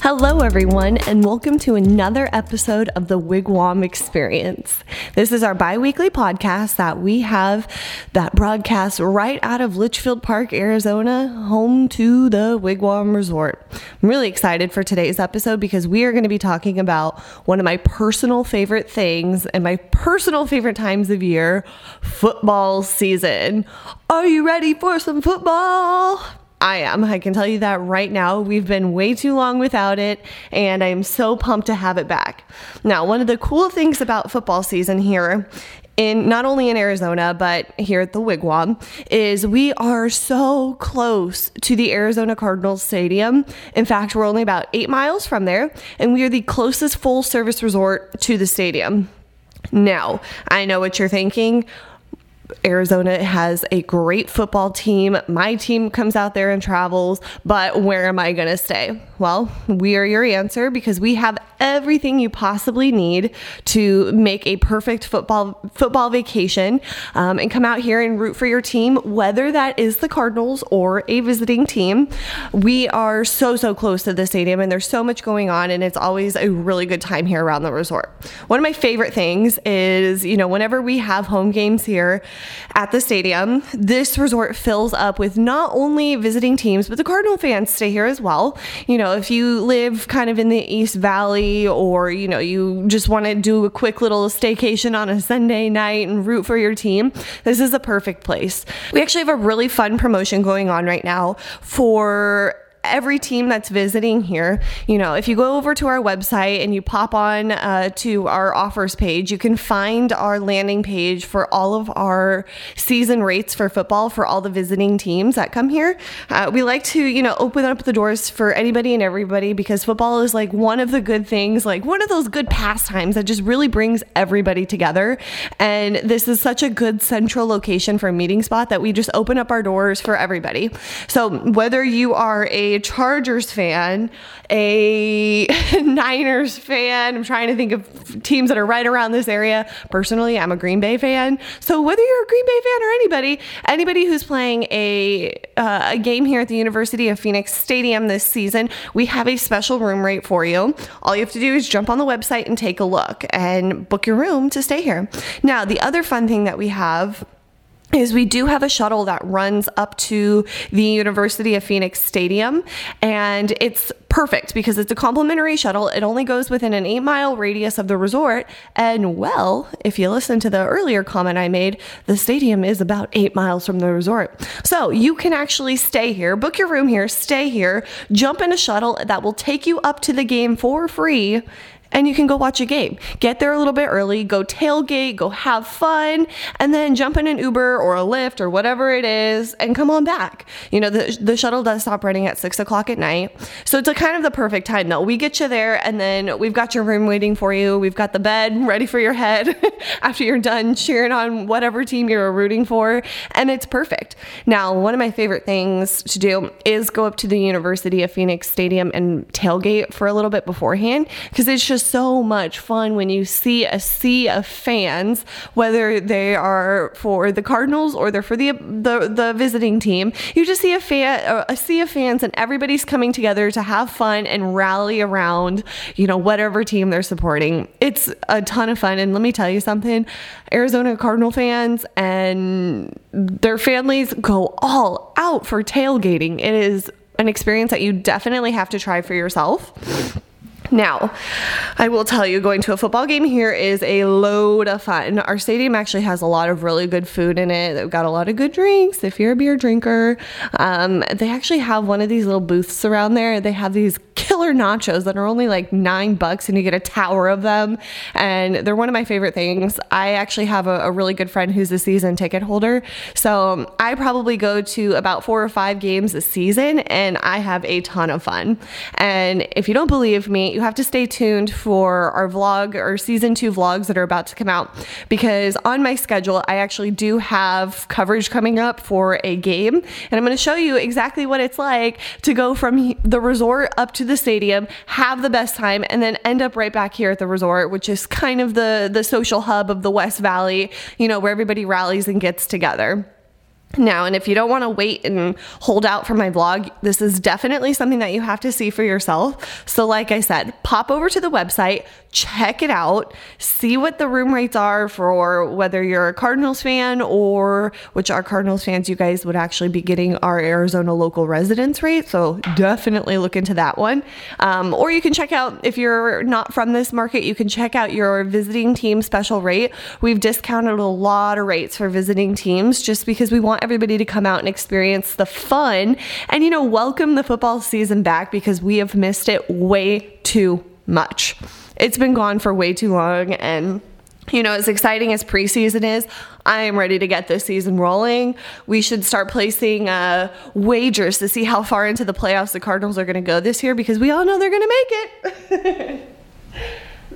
Hello, everyone, and welcome to another episode of the Wigwam Experience. This is our bi weekly podcast that we have that broadcasts right out of Litchfield Park, Arizona, home to the Wigwam Resort. I'm really excited for today's episode because we are going to be talking about one of my personal favorite things and my personal favorite times of year football season. Are you ready for some football? I am. I can tell you that right now. We've been way too long without it, and I am so pumped to have it back. Now, one of the cool things about football season here in not only in Arizona but here at the Wigwam is we are so close to the Arizona Cardinals Stadium. In fact, we're only about 8 miles from there and we are the closest full service resort to the stadium. Now, I know what you're thinking. Arizona has a great football team. My team comes out there and travels, but where am I going to stay? Well, we are your answer because we have everything you possibly need to make a perfect football football vacation um, and come out here and root for your team, whether that is the Cardinals or a visiting team. We are so so close to the stadium, and there's so much going on, and it's always a really good time here around the resort. One of my favorite things is you know whenever we have home games here at the stadium, this resort fills up with not only visiting teams, but the Cardinal fans stay here as well. You know, if you live kind of in the East Valley or, you know, you just want to do a quick little staycation on a Sunday night and root for your team, this is a perfect place. We actually have a really fun promotion going on right now for every team that's visiting here, you know, if you go over to our website and you pop on uh, to our offers page, you can find our landing page for all of our season rates for football for all the visiting teams that come here. Uh, we like to, you know, open up the doors for anybody and everybody because football is like one of the good things, like one of those good pastimes that just really brings everybody together. And this is such a good central location for a meeting spot that we just open up our doors for everybody. So whether you are a Chargers fan, a Niners fan. I'm trying to think of teams that are right around this area. Personally, I'm a Green Bay fan. So whether you're a Green Bay fan or anybody, anybody who's playing a uh, a game here at the University of Phoenix Stadium this season, we have a special room rate for you. All you have to do is jump on the website and take a look and book your room to stay here. Now, the other fun thing that we have is we do have a shuttle that runs up to the University of Phoenix Stadium, and it's perfect because it's a complimentary shuttle. It only goes within an eight mile radius of the resort. And well, if you listen to the earlier comment I made, the stadium is about eight miles from the resort. So you can actually stay here, book your room here, stay here, jump in a shuttle that will take you up to the game for free and you can go watch a game. Get there a little bit early, go tailgate, go have fun, and then jump in an Uber or a Lyft or whatever it is and come on back. You know, the, the shuttle does stop running at six o'clock at night. So it's a kind of the perfect time though. We get you there and then we've got your room waiting for you. We've got the bed ready for your head after you're done cheering on whatever team you're rooting for. And it's perfect. Now, one of my favorite things to do is go up to the University of Phoenix Stadium and tailgate for a little bit beforehand because it's just just so much fun when you see a sea of fans, whether they are for the Cardinals or they're for the the, the visiting team. You just see a fan, a sea of fans, and everybody's coming together to have fun and rally around, you know, whatever team they're supporting. It's a ton of fun, and let me tell you something: Arizona Cardinal fans and their families go all out for tailgating. It is an experience that you definitely have to try for yourself. Now, I will tell you, going to a football game here is a load of fun. Our stadium actually has a lot of really good food in it. They've got a lot of good drinks if you're a beer drinker. Um, they actually have one of these little booths around there. They have these killer nachos that are only like nine bucks and you get a tower of them. And they're one of my favorite things. I actually have a, a really good friend who's a season ticket holder. So um, I probably go to about four or five games a season and I have a ton of fun. And if you don't believe me, you have to stay tuned for our vlog or season two vlogs that are about to come out because on my schedule, I actually do have coverage coming up for a game. And I'm going to show you exactly what it's like to go from the resort up to the stadium, have the best time, and then end up right back here at the resort, which is kind of the, the social hub of the West Valley, you know, where everybody rallies and gets together. Now, and if you don't want to wait and hold out for my vlog, this is definitely something that you have to see for yourself. So, like I said, pop over to the website, check it out, see what the room rates are for whether you're a Cardinals fan or which our Cardinals fans, you guys would actually be getting our Arizona local residence rate. So, definitely look into that one. Um, or you can check out, if you're not from this market, you can check out your visiting team special rate. We've discounted a lot of rates for visiting teams just because we want everybody to come out and experience the fun and, you know, welcome the football season back because we have missed it way too much. It's been gone for way too long and you know, as exciting as preseason is, I am ready to get this season rolling. We should start placing uh, wagers to see how far into the playoffs the Cardinals are going to go this year because we all know they're going to make it.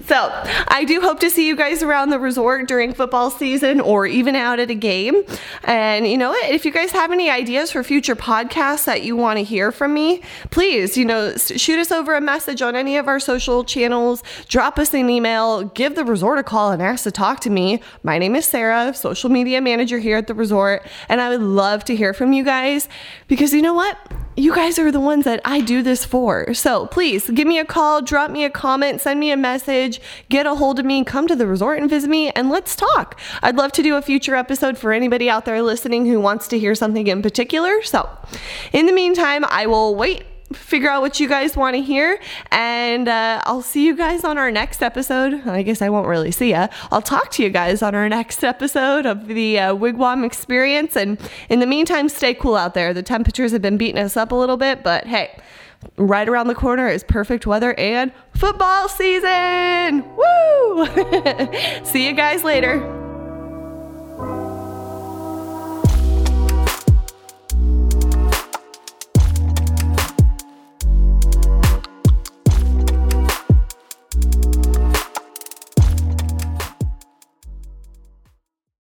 So, I do hope to see you guys around the resort during football season or even out at a game. And you know what? If you guys have any ideas for future podcasts that you want to hear from me, please, you know, shoot us over a message on any of our social channels, drop us an email, give the resort a call and ask to talk to me. My name is Sarah, social media manager here at the resort, and I would love to hear from you guys because you know what? You guys are the ones that I do this for. So please give me a call, drop me a comment, send me a message, get a hold of me, come to the resort and visit me, and let's talk. I'd love to do a future episode for anybody out there listening who wants to hear something in particular. So in the meantime, I will wait figure out what you guys want to hear. And uh, I'll see you guys on our next episode. I guess I won't really see ya. I'll talk to you guys on our next episode of the uh, Wigwam experience. And in the meantime, stay cool out there. The temperatures have been beating us up a little bit, but hey, right around the corner is perfect weather and football season. Woo! see you guys later.